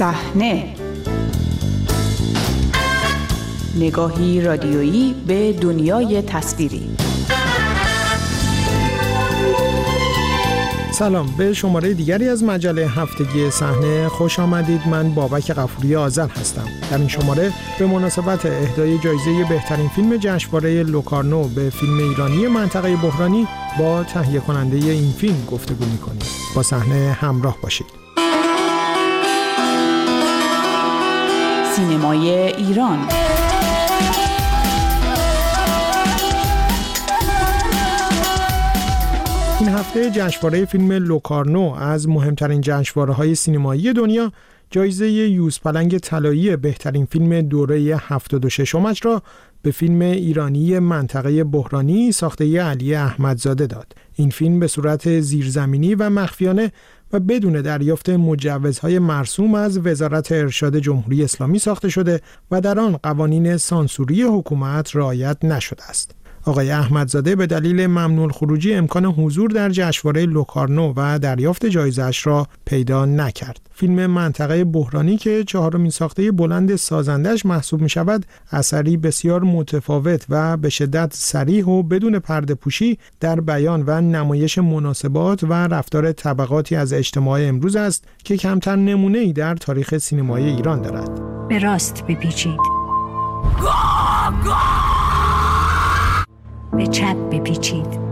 صحنه. نگاهی رادیویی به دنیای تصویری. سلام به شماره دیگری از مجله هفتگی صحنه خوش آمدید. من بابک قفوری آزل هستم. در این شماره به مناسبت اهدای جایزه بهترین فیلم جشنواره لوکارنو به فیلم ایرانی منطقه بحرانی با تهیه کننده این فیلم گفتگو می‌کنیم. با صحنه همراه باشید. سینمای ایران این هفته جشنواره فیلم لوکارنو از مهمترین جشنواره های سینمایی دنیا جایزه یوز پلنگ طلایی بهترین فیلم دوره 76 مش را به فیلم ایرانی منطقه بحرانی ساخته علی احمدزاده داد. این فیلم به صورت زیرزمینی و مخفیانه و بدون دریافت مجوزهای مرسوم از وزارت ارشاد جمهوری اسلامی ساخته شده و در آن قوانین سانسوری حکومت رعایت نشده است. آقای احمدزاده به دلیل ممنوع خروجی امکان حضور در جشنواره لوکارنو و دریافت جایزش را پیدا نکرد. فیلم منطقه بحرانی که چهارمین ساخته بلند سازندش محسوب می شود اثری بسیار متفاوت و به شدت سریح و بدون پرده پوشی در بیان و نمایش مناسبات و رفتار طبقاتی از اجتماع امروز است که کمتر نمونه ای در تاریخ سینمای ایران دارد. به راست بپیچید. به چپ بپیچید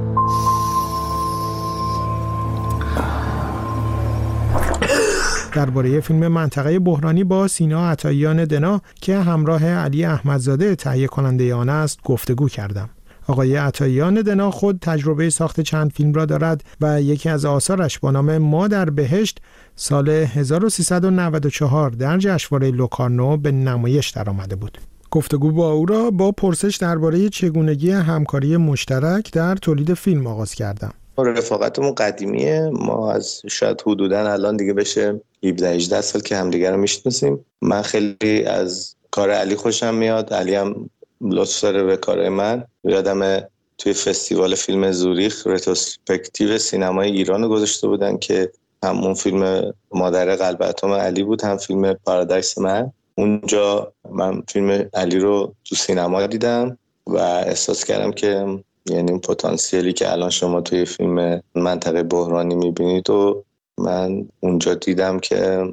درباره فیلم منطقه بحرانی با سینا عطاییان دنا که همراه علی احمدزاده تهیه کننده آن است گفتگو کردم. آقای عطاییان دنا خود تجربه ساخت چند فیلم را دارد و یکی از آثارش با نام ما در بهشت سال 1394 در جشنواره لوکارنو به نمایش درآمده بود. گفتگو با او را با پرسش درباره چگونگی همکاری مشترک در تولید فیلم آغاز کردم. رفاقتمون قدیمیه. ما از شاید حدودا الان دیگه بشه 17 18 سال که همدیگه رو می‌شناسیم. من خیلی از کار علی خوشم میاد. علی هم لطف داره به کار من. یادم توی فستیوال فیلم زوریخ رتروسپکتیو سینمای ایران رو گذاشته بودن که همون فیلم مادر قلب اتم علی بود هم فیلم پارادایس من. اونجا من فیلم علی رو تو سینما دیدم و احساس کردم که یعنی اون پتانسیلی که الان شما توی فیلم منطقه بحرانی می‌بینید و من اونجا دیدم که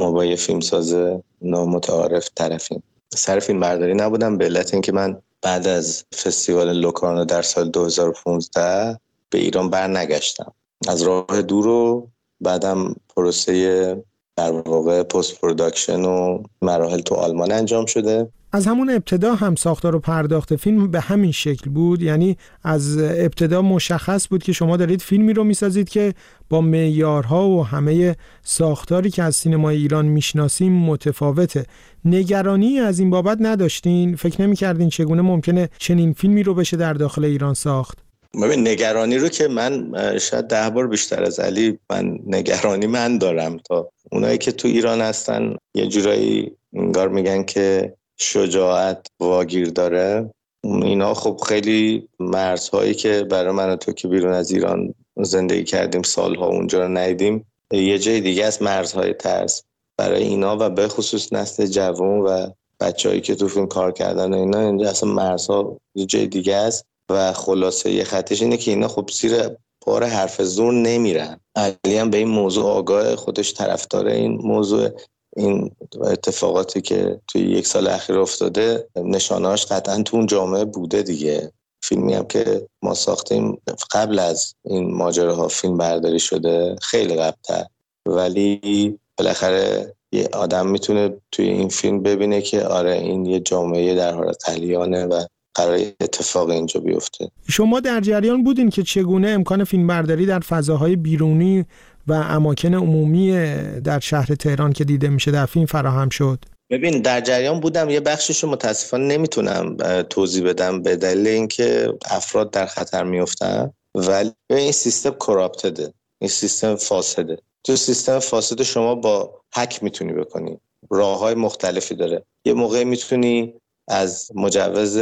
ما با یه فیلمساز نامتعارف طرفیم. سر فیلم برداری نبودم به علت اینکه من بعد از فستیوال لوکارنو در سال 2015 به ایران برنگشتم. از راه دور و بعدم پروسه در واقع post production و مراحل تو آلمان انجام شده. از همون ابتدا هم ساختار و پرداخت فیلم به همین شکل بود. یعنی از ابتدا مشخص بود که شما دارید فیلمی رو می‌سازید که با معیارها و همه ساختاری که از سینمای ایران می‌شناسیم متفاوته. نگرانی از این بابت نداشتین؟ فکر نمی‌کردین چگونه ممکنه چنین فیلمی رو بشه در داخل ایران ساخت؟ ببین نگرانی رو که من شاید ده بار بیشتر از علی من نگرانی من دارم تا اونایی که تو ایران هستن یه جورایی انگار میگن که شجاعت واگیر داره. اینا خب خیلی مرزهایی که برای من تو که بیرون از ایران زندگی کردیم سالها اونجا رو ندیدیم یه جای دیگه از مرزهای ترس. برای اینا و به خصوص نسل جوان و بچههایی که تو فیلم کار کردن و اینا اینجا اصلا مرزها یه جای دیگه است. و خلاصه یه خطش اینه که اینا خب زیر بار حرف زور نمیرن. علی هم به این موضوع آگاه خودش طرفدار این موضوع. این اتفاقاتی که توی یک سال اخیر افتاده نشانهاش قطعا تو اون جامعه بوده دیگه. فیلمی هم که ما ساختیم قبل از این ماجراها فیلم برداری شده خیلی قبلتر. ولی بالاخره یه آدم می‌تونه توی این فیلم ببینه که آره این یه جامعه در حال تلیانه و قرار اتفاق اینجا بیفته. شما در جریان بودین که چگونه امکان فیلم برداری در فضاهای بیرونی و اماکن عمومی در شهر تهران که دیده میشه در فیلم فراهم شد؟ ببین در جریان بودم یه بخشش رو متاسفانه نمی‌تونم توضیح بدم به دلیل اینکه افراد در خطر میفتن ولی این سیستم کراپتده این سیستم فاسده. تو سیستم فاسد شما با هک می‌تونی بکنی. راه های مختلفی داره. یه موقع می‌تونی از مجوز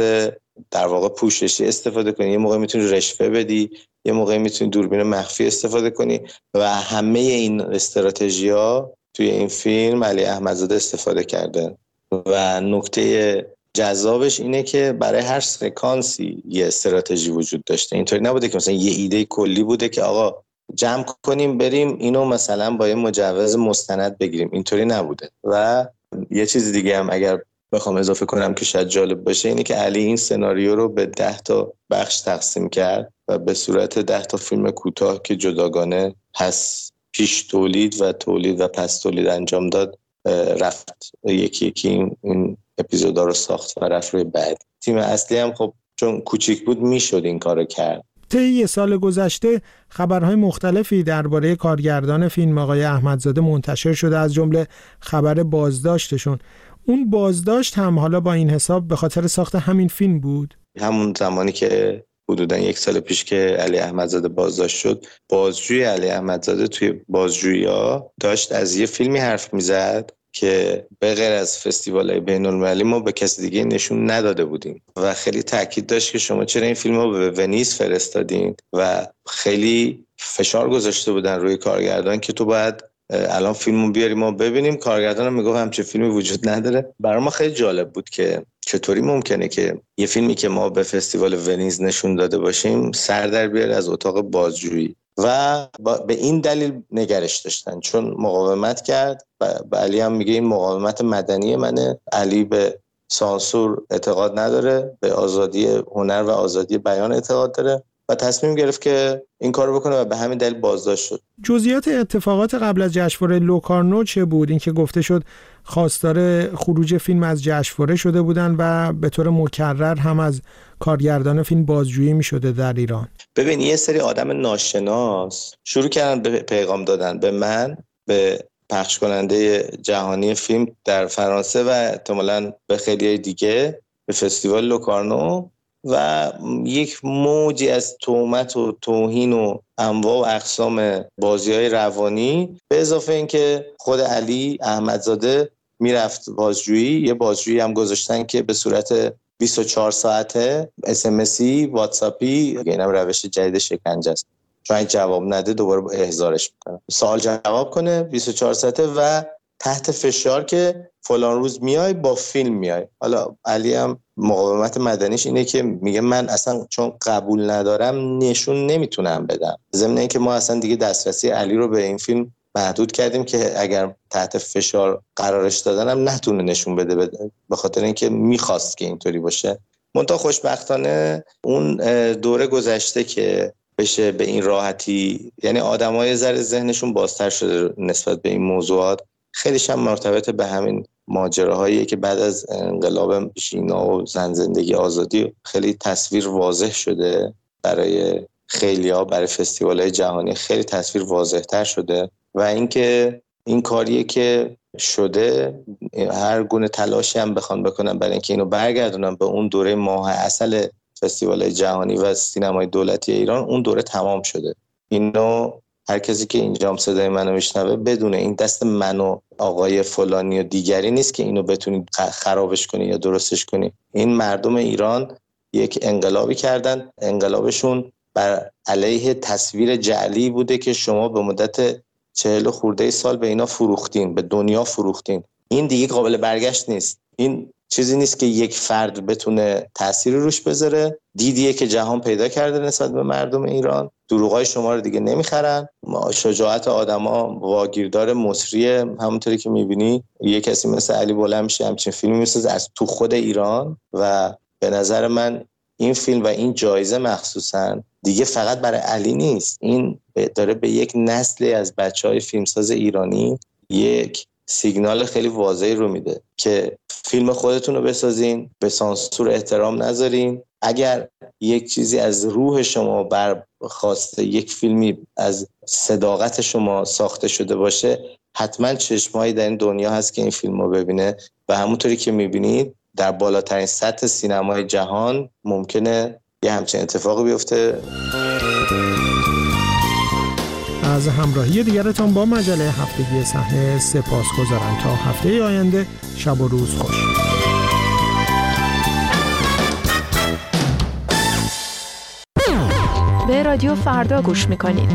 در واقع پوششی استفاده کنی. یه موقع می‌تونی رشوه بدی یه موقع می‌تونی دوربین مخفی استفاده کنی و همه این استراتژی ها توی این فیلم علی احمدزاده استفاده کرده. و نکته جذابش اینه که برای هر سکانسی یه استراتژی وجود داشته. اینطوری نبوده که مثلا یه ایده کلی بوده که آقا جمع کنیم بریم اینو مثلا با یه مجوز مستند بگیریم. اینطوری نبوده. و یه چیز دیگه هم اگر بخوام اضافه کنم که شاید جالب باشه اینه که علی این سناریو رو به ده تا بخش تقسیم کرد و به صورت ده تا فیلم کوتاه که جداگانه پس پیش تولید و تولید و پس تولید انجام داد رفت. یکی یکی این, این اپیزودا رو ساخت و رفت روی بعد. تیم اصلی هم خب چون کوچیک بود می‌شد این کارو کرد. طی سال گذشته خبرهای مختلفی درباره کارگردان فیلم آقای احمدزاده منتشر شده از جمله خبر بازداشتشون. اون بازداشت هم حالا با این حساب به خاطر ساخت همین فیلم بود؟ همون زمانی که حدودا یک سال پیش که علی احمدزاده بازداشت شد بازجوی علی احمدزاده توی بازجویی داشت از یه فیلمی حرف می‌زد که به غیر از فستیوال بین المللی ما به کسی دیگه نشون نداده بودیم. و خیلی تاکید داشت که شما چرا این فیلم رو به ونیز فرستادین و خیلی فشار گذاشته بودن روی کارگردان که تو باید الان فیلمو بیاری ما ببینیم. کارگردانم می‌گفت همچه فیلمی وجود نداره. برای ما خیلی جالب بود که چطوری ممکنه که یه فیلمی که ما به فستیوال ونیز نشون داده باشیم سر در بیاره از اتاق بازجویی. و به این دلیل نگرش داشتن. چون مقاومت کرد و علی هم میگه این مقاومت مدنی منه. علی به سانسور اعتقاد نداره به آزادی هنر و آزادی بیان اعتقاد داره. و تصمیم گرفت که این کارو بکنه و به همین دلیل بازداشت شد. جزئیات اتفاقات قبل از جشنواره لوکارنو چه بود؟ اینکه گفته شد خواستار خروج فیلم از جشنواره شده بودن و به طور مکرر هم از کارگردان فیلم بازجویی می شده در ایران. ببین یه سری آدم ناشناس شروع کردن به پیغام دادن به من به پخش کننده جهانی فیلم در فرانسه و احتمالا به خیلی دیگه به فستیوال لوکارنو. و یک موجی از تومت و توهین و انواع و اقسام بازی های روانی به اضافه اینکه خود علی احمدزاده می‌رفت بازجویی. یه بازجویی هم گذاشتن که به صورت 24 ساعته اسمسی واتساپی اینم روش جدید شکنجه است. چون جواب نده دوباره احضارش می‌کنه. سوال جواب کنه 24 ساعته و تحت فشار که فلان روز میای با فیلم میای. حالا علی هم مقاومت مدنیش اینه که میگه من اصلا چون قبول ندارم نشون نمی‌تونم بدم ضمن اینکه ما اصلا دیگه دسترسی علی رو به این فیلم محدود کردیم که اگر تحت فشار قرارش دادنم نتونه نشون بده. به خاطر اینکه می‌خواست که اینطوری باشه منتها خوشبختانه اون دوره گذشته که بشه به این راحتی یعنی آدمای ذره ذهنشون بازتر شده نسبت به این موضوعات خیلیش هم مرتبط به همین ماجراهایی که بعد از انقلاب شینا و زن زندگی آزادی خیلی تصویر واضح شده برای خیلی ها برای فستیوال های جهانی خیلی تصویر واضح تر شده و اینکه این کاریه که شده هر گونه تلاشی هم بخوان بکنم برای اینکه اینو برگردونم به اون دوره ماه اصل فستیوال جهانی و سینمای دولتی ایران اون دوره تمام شده. اینو هر کسی که اینجام صدای منو میشنوه بدونه این دست من و آقای فلانی و دیگری نیست که اینو بتونید خرابش کنی یا درستش کنی. این مردم ایران یک انقلابی کردن. انقلابشون بر علیه تصویر جعلی بوده که شما به مدت چهل خورده سال به اینا فروختین به دنیا فروختین. این دیگه قابل برگشت نیست. این چیزی نیست که یک فرد بتونه تاثیر روش بذاره. دیدیه که جهان پیدا کرده نسبت به مردم ایران. دروغای شما رو دیگه نمی‌خرن. شجاعت آدما واگیردار مصری همونطوری که می‌بینی. یه کسی مثل علی بلند میشه همچین فیلمی می‌سازه از تو خود ایران و به نظر من این فیلم و این جایزه مخصوصا دیگه فقط برای علی نیست. این داره به یک نسلی از بچه های فیلمساز ایرانی یک سیگنال خیلی واضحی رو میده که فیلم خودتون رو بسازین به سانسور احترام نذارین. اگر یک چیزی از روح شما برخواسته یک فیلمی از صداقت شما ساخته شده باشه حتما چشمایی در این دنیا هست که این فیلم رو ببینه و همونطوری که می‌بینید در بالاترین سطح سینمای جهان ممکنه یه همچین اتفاقی بیفته. از همراهی دیگرتان با مجله هفتگی صحنه سپاس گذارم تا هفته آینده شب و روز خوش. به رادیو فردا گوش می‌کنید.